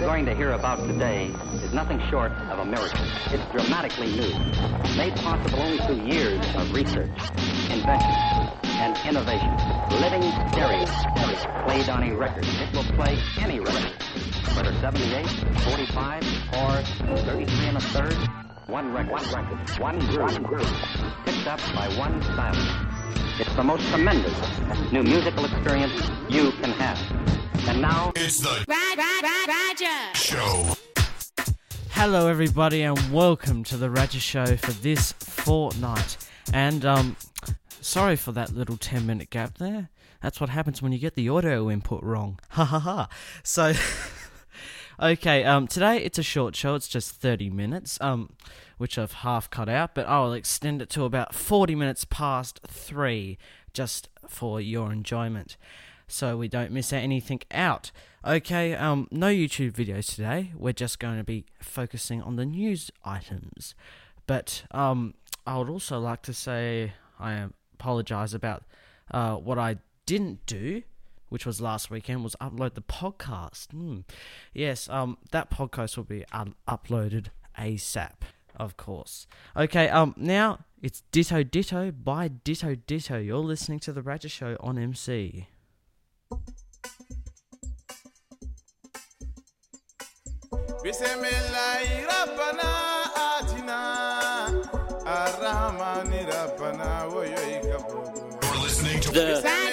you're going to hear about today is nothing short of a miracle. It's dramatically new, made possible only through years of research, invention, and innovation. Living stereo, played on a record. It will play any record, whether 78, 45, or 33 and a third. One record, one record, one groove, one picked up by one stylus. It's the most tremendous new musical experience you can have. And now, It's the Rod, Rod, Rod, Roger. show. Hello, everybody, and welcome to the Roger Show for this fortnight. And um, sorry for that little ten-minute gap there. That's what happens when you get the audio input wrong. Ha ha ha. So, okay, um, today it's a short show. It's just thirty minutes. Um, which I've half cut out, but I'll extend it to about forty minutes past three, just for your enjoyment so we don't miss anything out. Okay, um, no YouTube videos today. We're just going to be focusing on the news items. But um, I would also like to say I apologize about uh, what I didn't do, which was last weekend, was upload the podcast. Hmm. Yes, um, that podcast will be un- uploaded ASAP, of course. Okay, um, now it's Ditto Ditto by Ditto Ditto. You're listening to the Ratchet Show on MC bisimilayi rabana atina arahamani rabana woyo ikabugu. You're listening to the.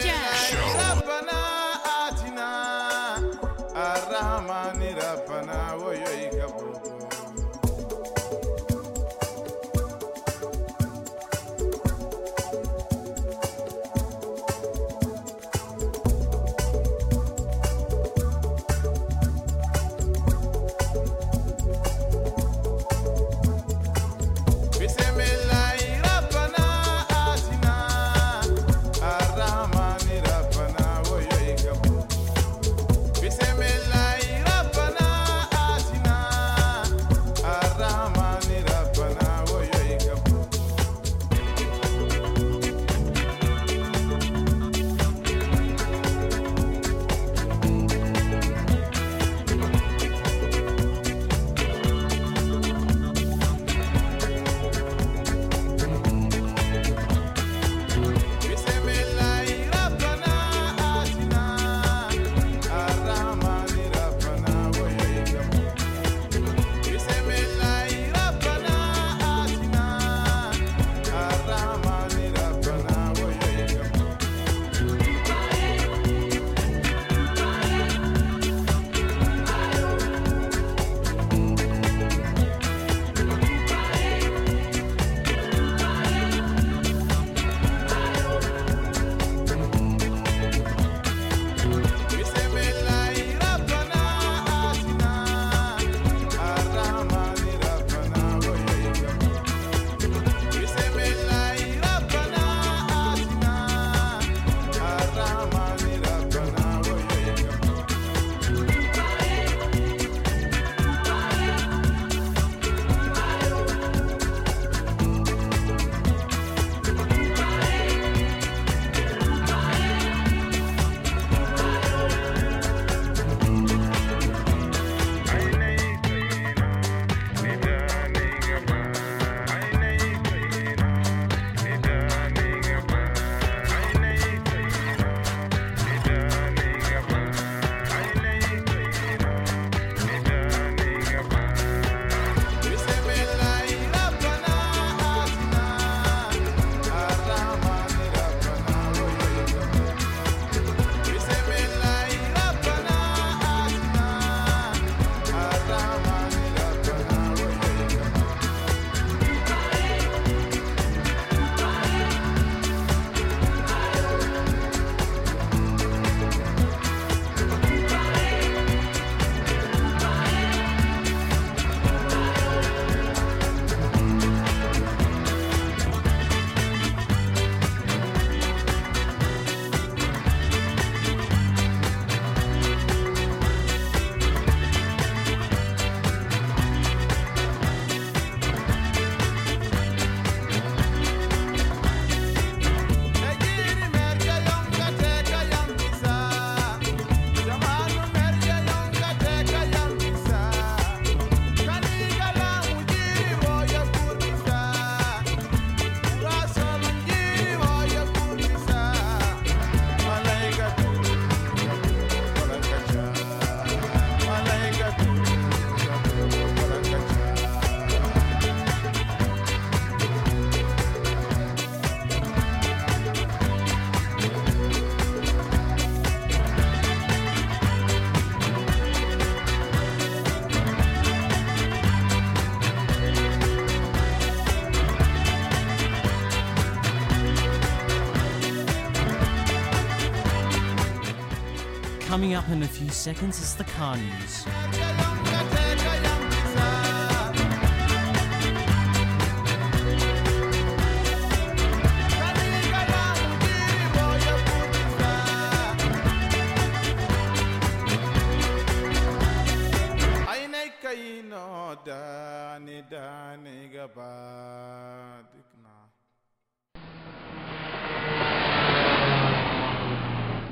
Up in a few seconds is the car news.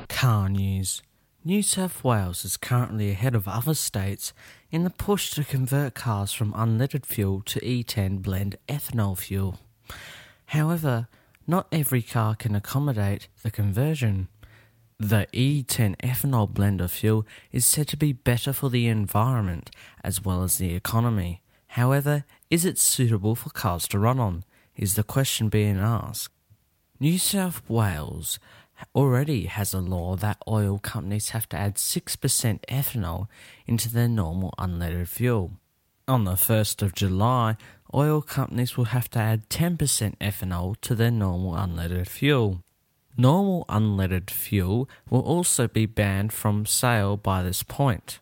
Car news. New South Wales is currently ahead of other states in the push to convert cars from unleaded fuel to E10 blend ethanol fuel. However, not every car can accommodate the conversion. The E10 ethanol blend of fuel is said to be better for the environment as well as the economy. However, is it suitable for cars to run on? Is the question being asked. New South Wales already has a law that oil companies have to add 6% ethanol into their normal unleaded fuel. On the 1st of July, oil companies will have to add 10% ethanol to their normal unleaded fuel. Normal unleaded fuel will also be banned from sale by this point.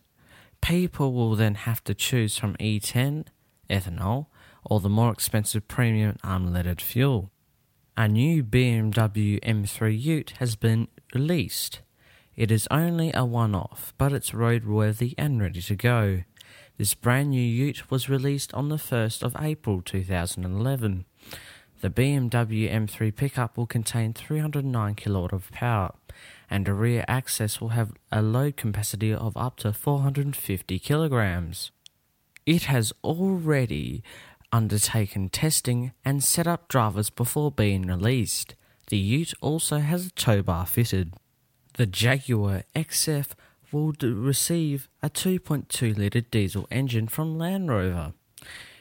People will then have to choose from E10, ethanol, or the more expensive premium unleaded fuel. A new BMW M3 Ute has been released. It is only a one off, but it's roadworthy and ready to go. This brand new Ute was released on the 1st of April 2011. The BMW M3 pickup will contain 309 kilowatt of power, and the rear access will have a load capacity of up to 450 kilograms. It has already undertaken testing and set up drivers before being released. The Ute also has a tow bar fitted. The Jaguar XF will d- receive a 2.2 litre diesel engine from Land Rover.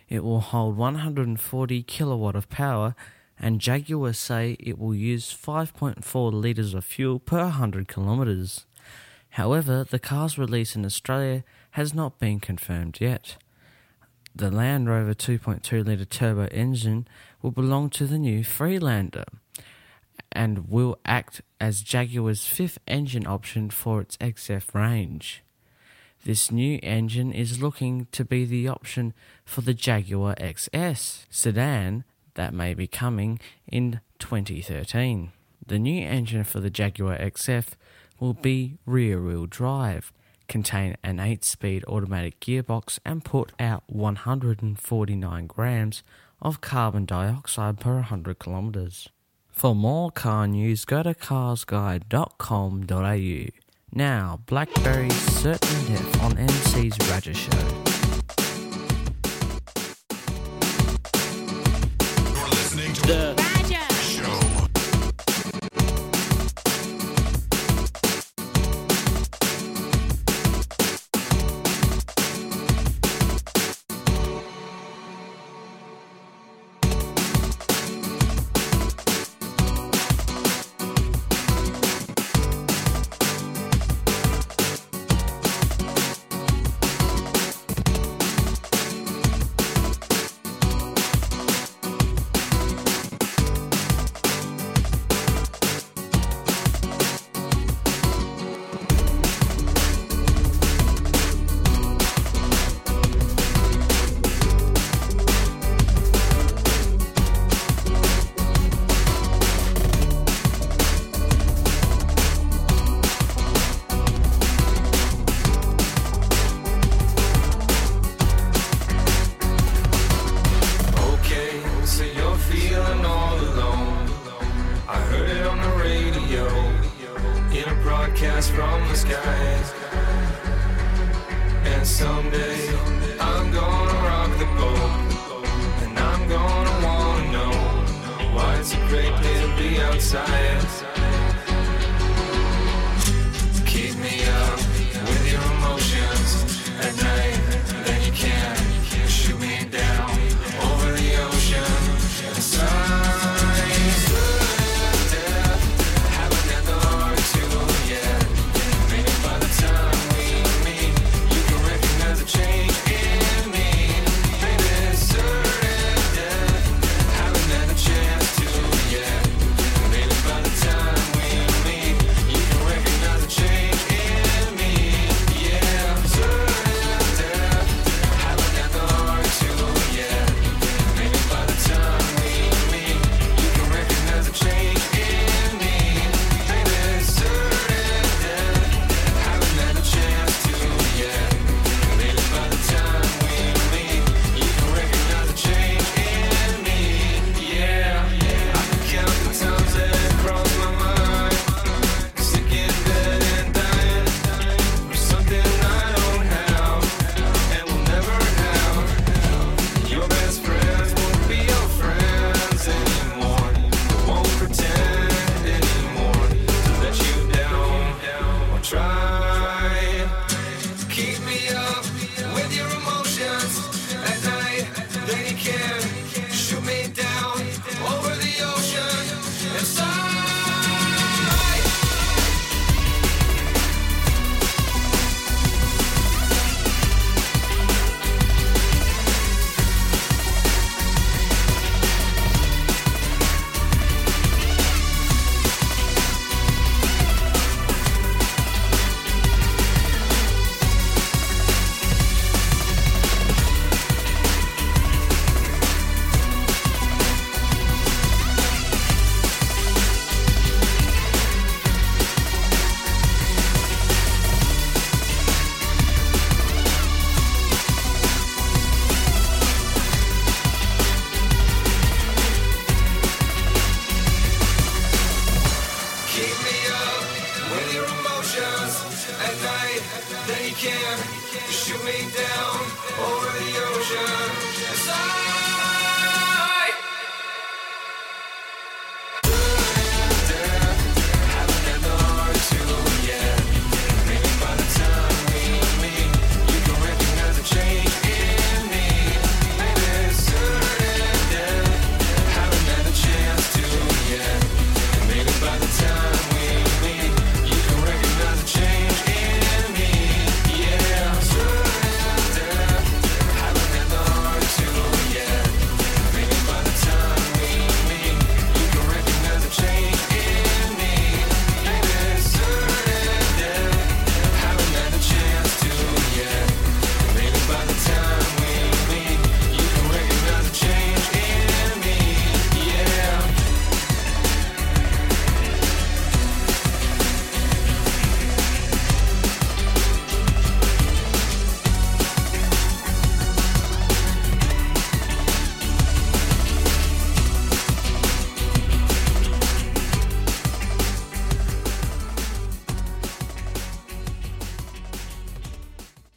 It will hold 140 kilowatt of power, and Jaguar say it will use 5.4 litres of fuel per 100 kilometres. However, the car's release in Australia has not been confirmed yet. The Land Rover 2.2 litre turbo engine will belong to the new Freelander and will act as Jaguar's fifth engine option for its XF range. This new engine is looking to be the option for the Jaguar XS sedan that may be coming in 2013. The new engine for the Jaguar XF will be rear wheel drive, contain an 8 speed automatic gearbox, and put out 149 grams of carbon dioxide per 100 kilometres. For more car news, go to carsguide.com.au. Now, Blackberry's Certain Death on MC's Raja Show.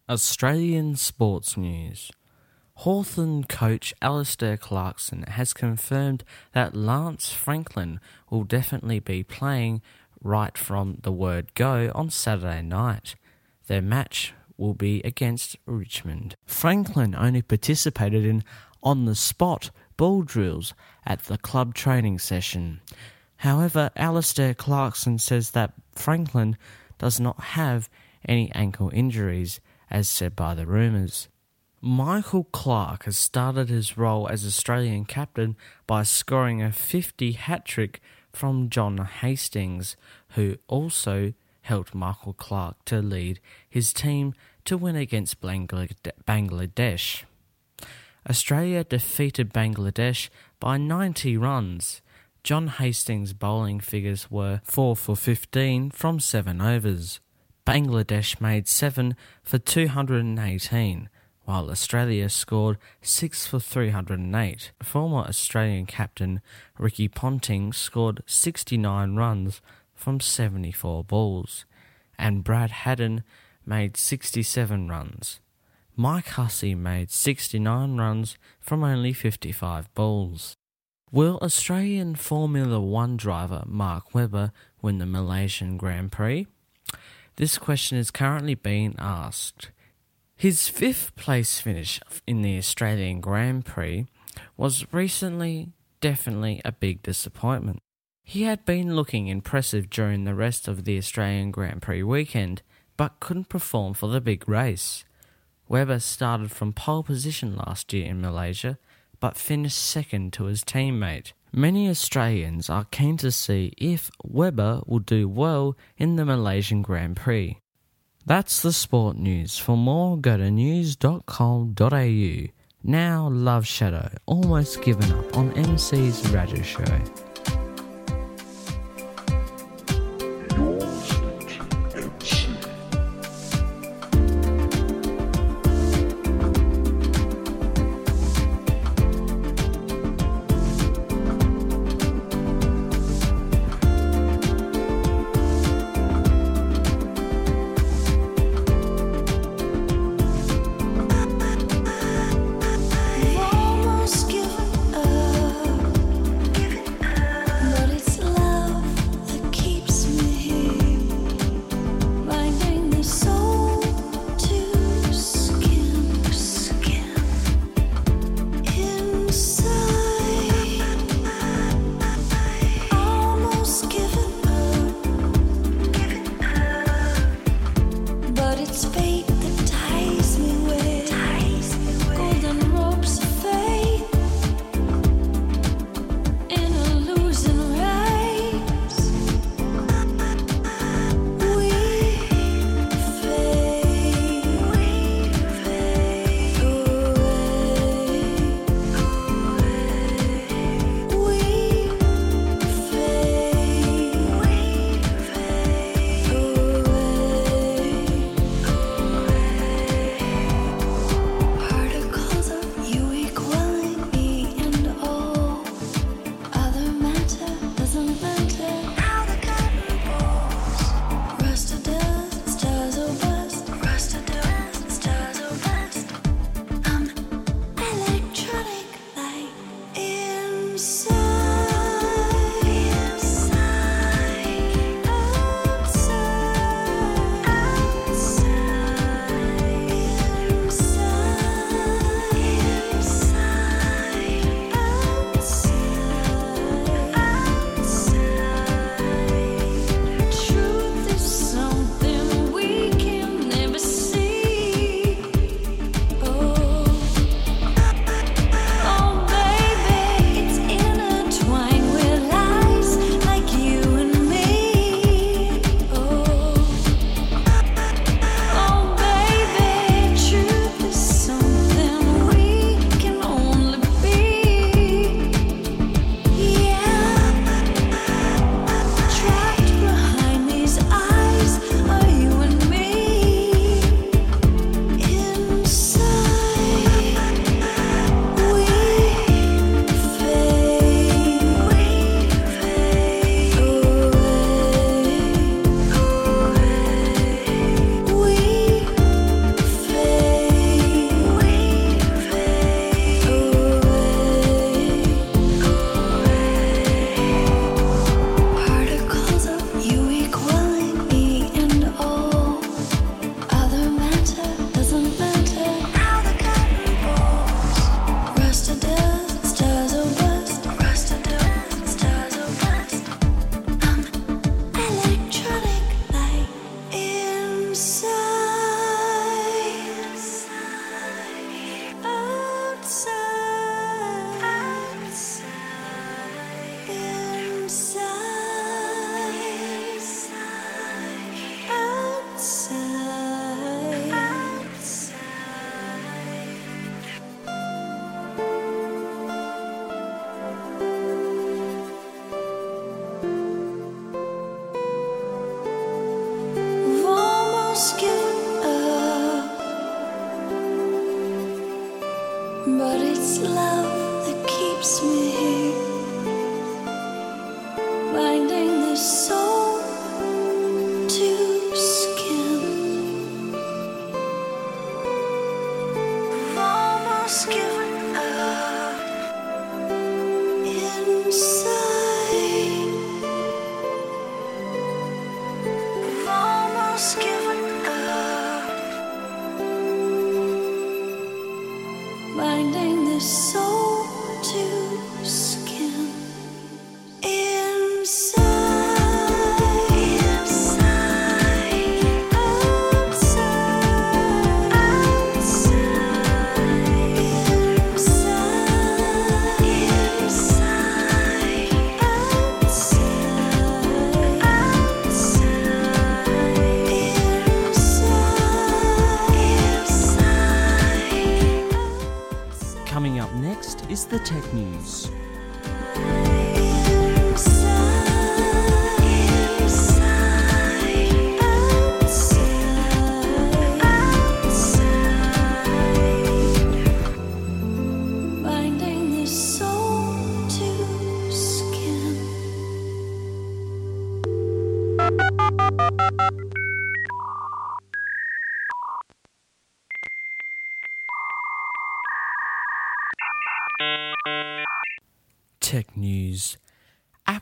Australian sports news. Hawthorn coach Alastair Clarkson has confirmed that Lance Franklin will definitely be playing right from the word go on Saturday night. Their match will be against Richmond. Franklin only participated in on the spot ball drills at the club training session. However, Alastair Clarkson says that Franklin does not have any ankle injuries, as said by the rumours. Michael Clarke has started his role as Australian captain by scoring a 50 hat trick from John Hastings, who also helped Michael Clarke to lead his team to win against Bangladesh. Australia defeated Bangladesh by 90 runs. John Hastings' bowling figures were 4 for 15 from 7 overs. Bangladesh made 7 for 218, while Australia scored 6 for 308. Former Australian captain Ricky Ponting scored 69 runs from 74 balls, and Brad Haddin made 67 runs. Mike Hussey made 69 runs from only 55 balls. Will Australian Formula One driver Mark Webber win the Malaysian Grand Prix? This question is currently being asked. His fifth place finish in the Australian Grand Prix was recently definitely a big disappointment. He had been looking impressive during the rest of the Australian Grand Prix weekend, but couldn't perform for the big race. Webber started from pole position last year in Malaysia, but finished second to his teammate. Many Australians are keen to see if Webber will do well in the Malaysian Grand Prix. That's the sport news. For more, go to news.com.au. Now, Love Shadow, almost given up on MC's Raja Show. Almost given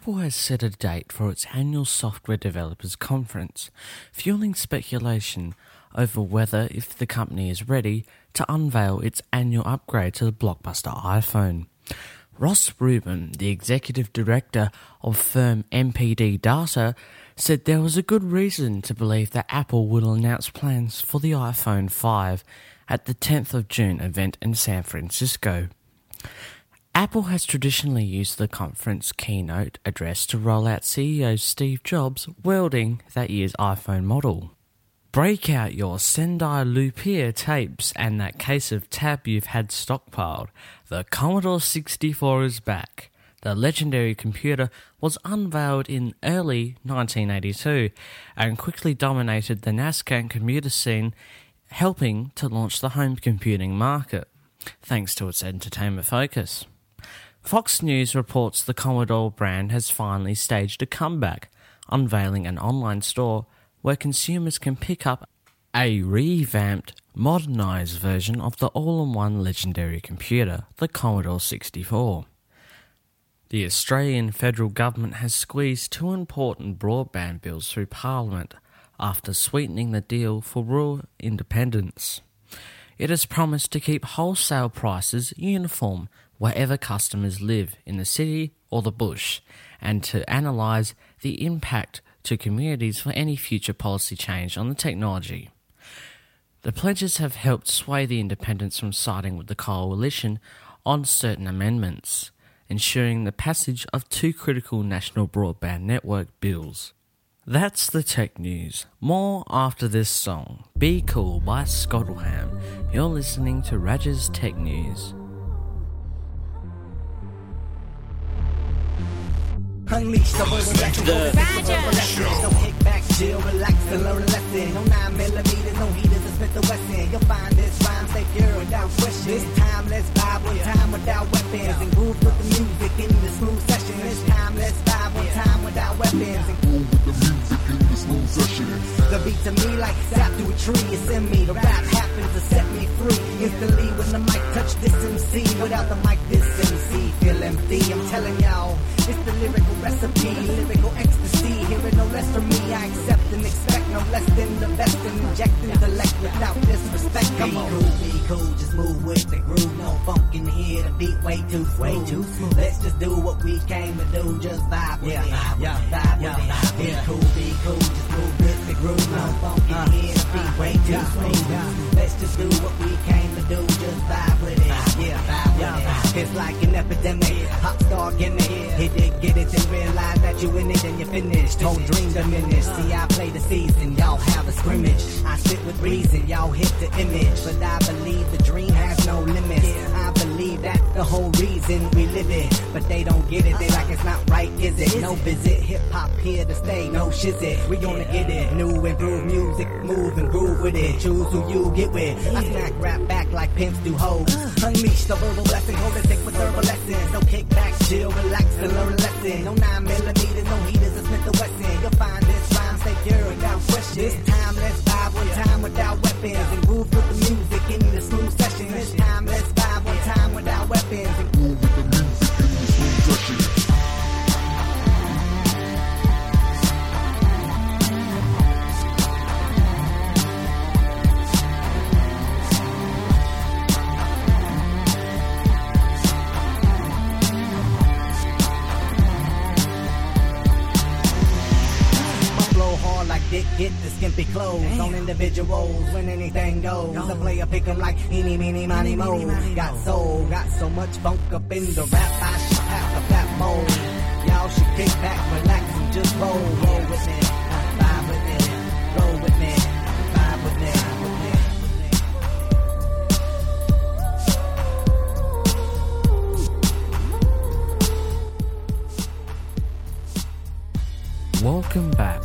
Apple has set a date for its annual Software Developers Conference, fueling speculation over whether if the company is ready to unveil its annual upgrade to the blockbuster iPhone. Ross Rubin, the executive director of firm NPD Data, said there was a good reason to believe that Apple will announce plans for the iPhone 5 at the 10th of June event in San Francisco. Apple has traditionally used the conference keynote address to roll out CEO Steve Jobs welding that year's iPhone model. Break out your Cyndi Lauper tapes and that case of tab you've had stockpiled. The Commodore 64 is back. The legendary computer was unveiled in early 1982 and quickly dominated the NASCAR commuter scene, helping to launch the home computing market, thanks to its entertainment focus. Fox News reports the Commodore brand has finally staged a comeback, unveiling an online store where consumers can pick up a revamped, modernized version of the all in one legendary computer, the Commodore 64. The Australian federal government has squeezed two important broadband bills through Parliament after sweetening the deal for rural independents. It has promised to keep wholesale prices uniform wherever customers live in the city or the bush and to analyse the impact to communities for any future policy change on the technology. The pledges have helped sway the independents from siding with the coalition on certain amendments, ensuring the passage of two critical national broadband network bills. That's the tech news. More after this song, Be Cool by Scottleham. You're listening to Raja's Tech News. Unleash the verbal lesson. The No kickback, chill, relax, and learn a lesson. No 9 millimeters, no heaters, and Smith Wesson. You'll find this rhyme secure without question. This time, let's vibe one time without weapons. And groove with the music in the smooth session. This time, vibe one time without weapons. And groove with the music in the smooth session. The beat to me like sap through a tree. It's in me. The rap happens to set me free. Instantly when the mic touch this MC. Without the mic, this MC feel empty. I'm telling y'all, it's the lyrical recipe, lyrical ecstasy. Hearing no less from me, I accept and expect no less than the best and inject intellect without disrespect. Come on, cool, be cool, just move with the groove. No funk in here, the beat way too way too smooth. Let's just do what we came to do, just vibe with it, vibe with it, vibe with it. Be cool, be cool, just move with the groove. No funk in uh, here, the beat way too smooth. Let's just do what we came like an epidemic, hot star in it. Hit it, get it, then realize that you in it and you're finished. Whole dream diminished. See, I play the season, y'all have a scrimmage. I sit with reason, y'all hit the image. But I believe the dream has no limits. That's the whole reason we live it. But they don't get it, they like it's not right, is it? No visit, hip hop here to stay, no shizit. We gonna get it. New and improved music, move and groove with it. Choose who you get with. I smack rap back like pimps do hoes. Unleash the verbal blessing, hold it thick with verbal lessons. No kick back, chill, relax and learn a lesson. No nine millimeters, no heaters, a Smith & Wesson. You'll find this rhyme stay pure without question. This time let's vibe one time without weapons and groove with the music in the smooth session. This time let's without hard like dick hit the skimpy clothes on individuals when anything goes. The player pick 'em like eeny, meeny, miny, mo. Got soul, got so much funk up in the rap, I should have a fat mold. Y'all should kick back, relax, and just roll, roll with me, vibe with me, roll with me, vibe with me, with me. Welcome back.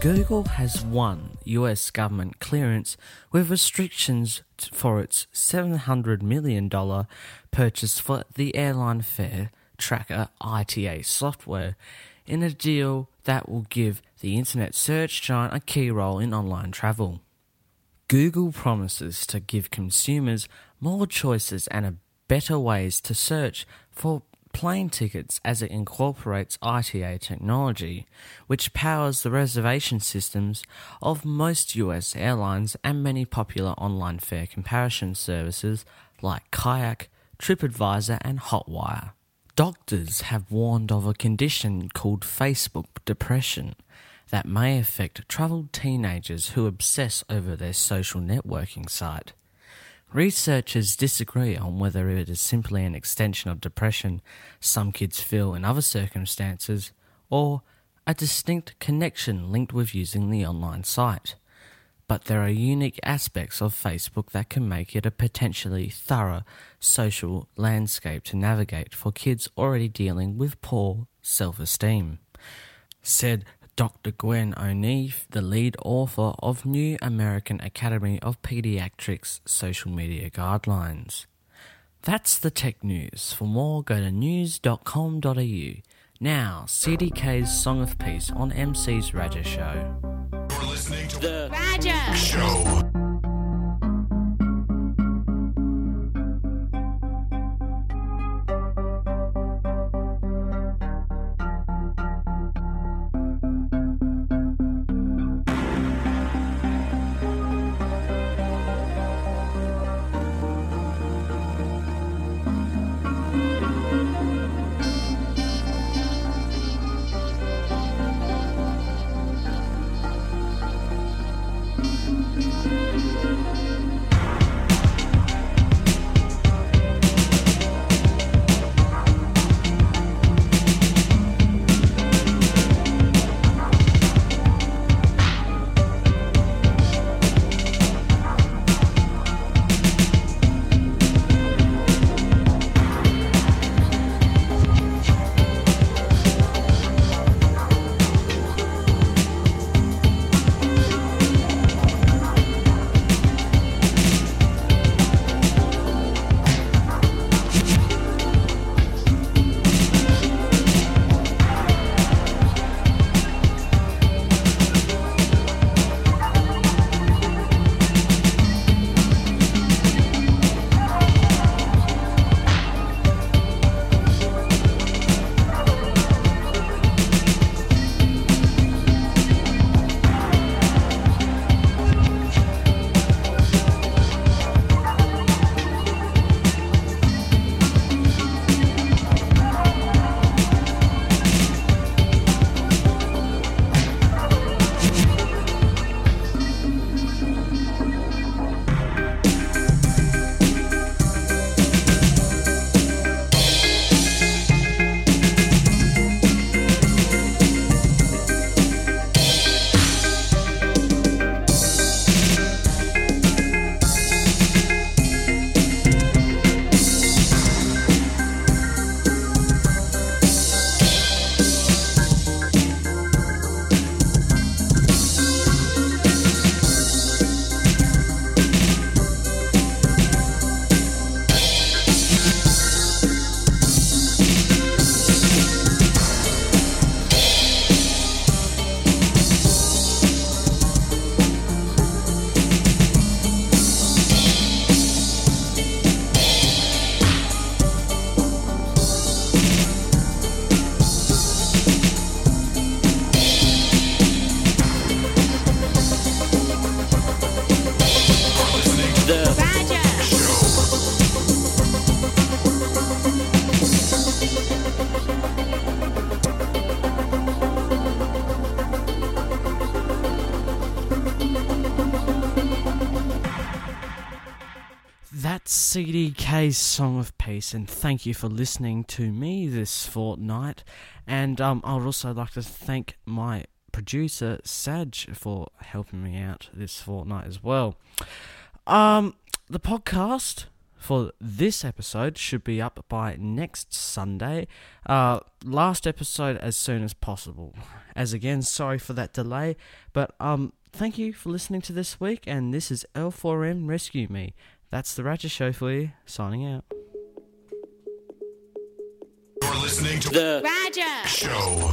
Google has won US government clearance with restrictions for its $700 million purchase for the airline fare tracker ITA software in a deal that will give the internet search giant a key role in online travel. Google promises to give consumers more choices and better ways to search for plane tickets as it incorporates ITA technology, which powers the reservation systems of most US airlines and many popular online fare comparison services like Kayak, TripAdvisor, and Hotwire. Doctors have warned of a condition called Facebook depression that may affect troubled teenagers who obsess over their social networking site. Researchers disagree on whether it is simply an extension of depression some kids feel in other circumstances, or a distinct connection linked with using the online site. But there are unique aspects of Facebook that can make it a potentially thorough social landscape to navigate for kids already dealing with poor self esteem. Said Dr. Gwen O'Neill, the lead author of New American Academy of Pediatrics Social Media Guidelines. That's the tech news. For more, go to news.com.au. Now, CDK's Song of Peace on MC's Raja Show. You're listening to The Raja Show. CDK's Song of Peace, and thank you for listening to me this fortnight. And um, I would also like to thank my producer Saj for helping me out this fortnight as well. Um, the podcast for this episode should be up by next Sunday. Uh, last episode as soon as possible. As again, sorry for that delay, but um, thank you for listening to this week. And this is L4M Rescue Me. That's the Ratchet Show for you. Signing out. You're listening to The Roger. Show.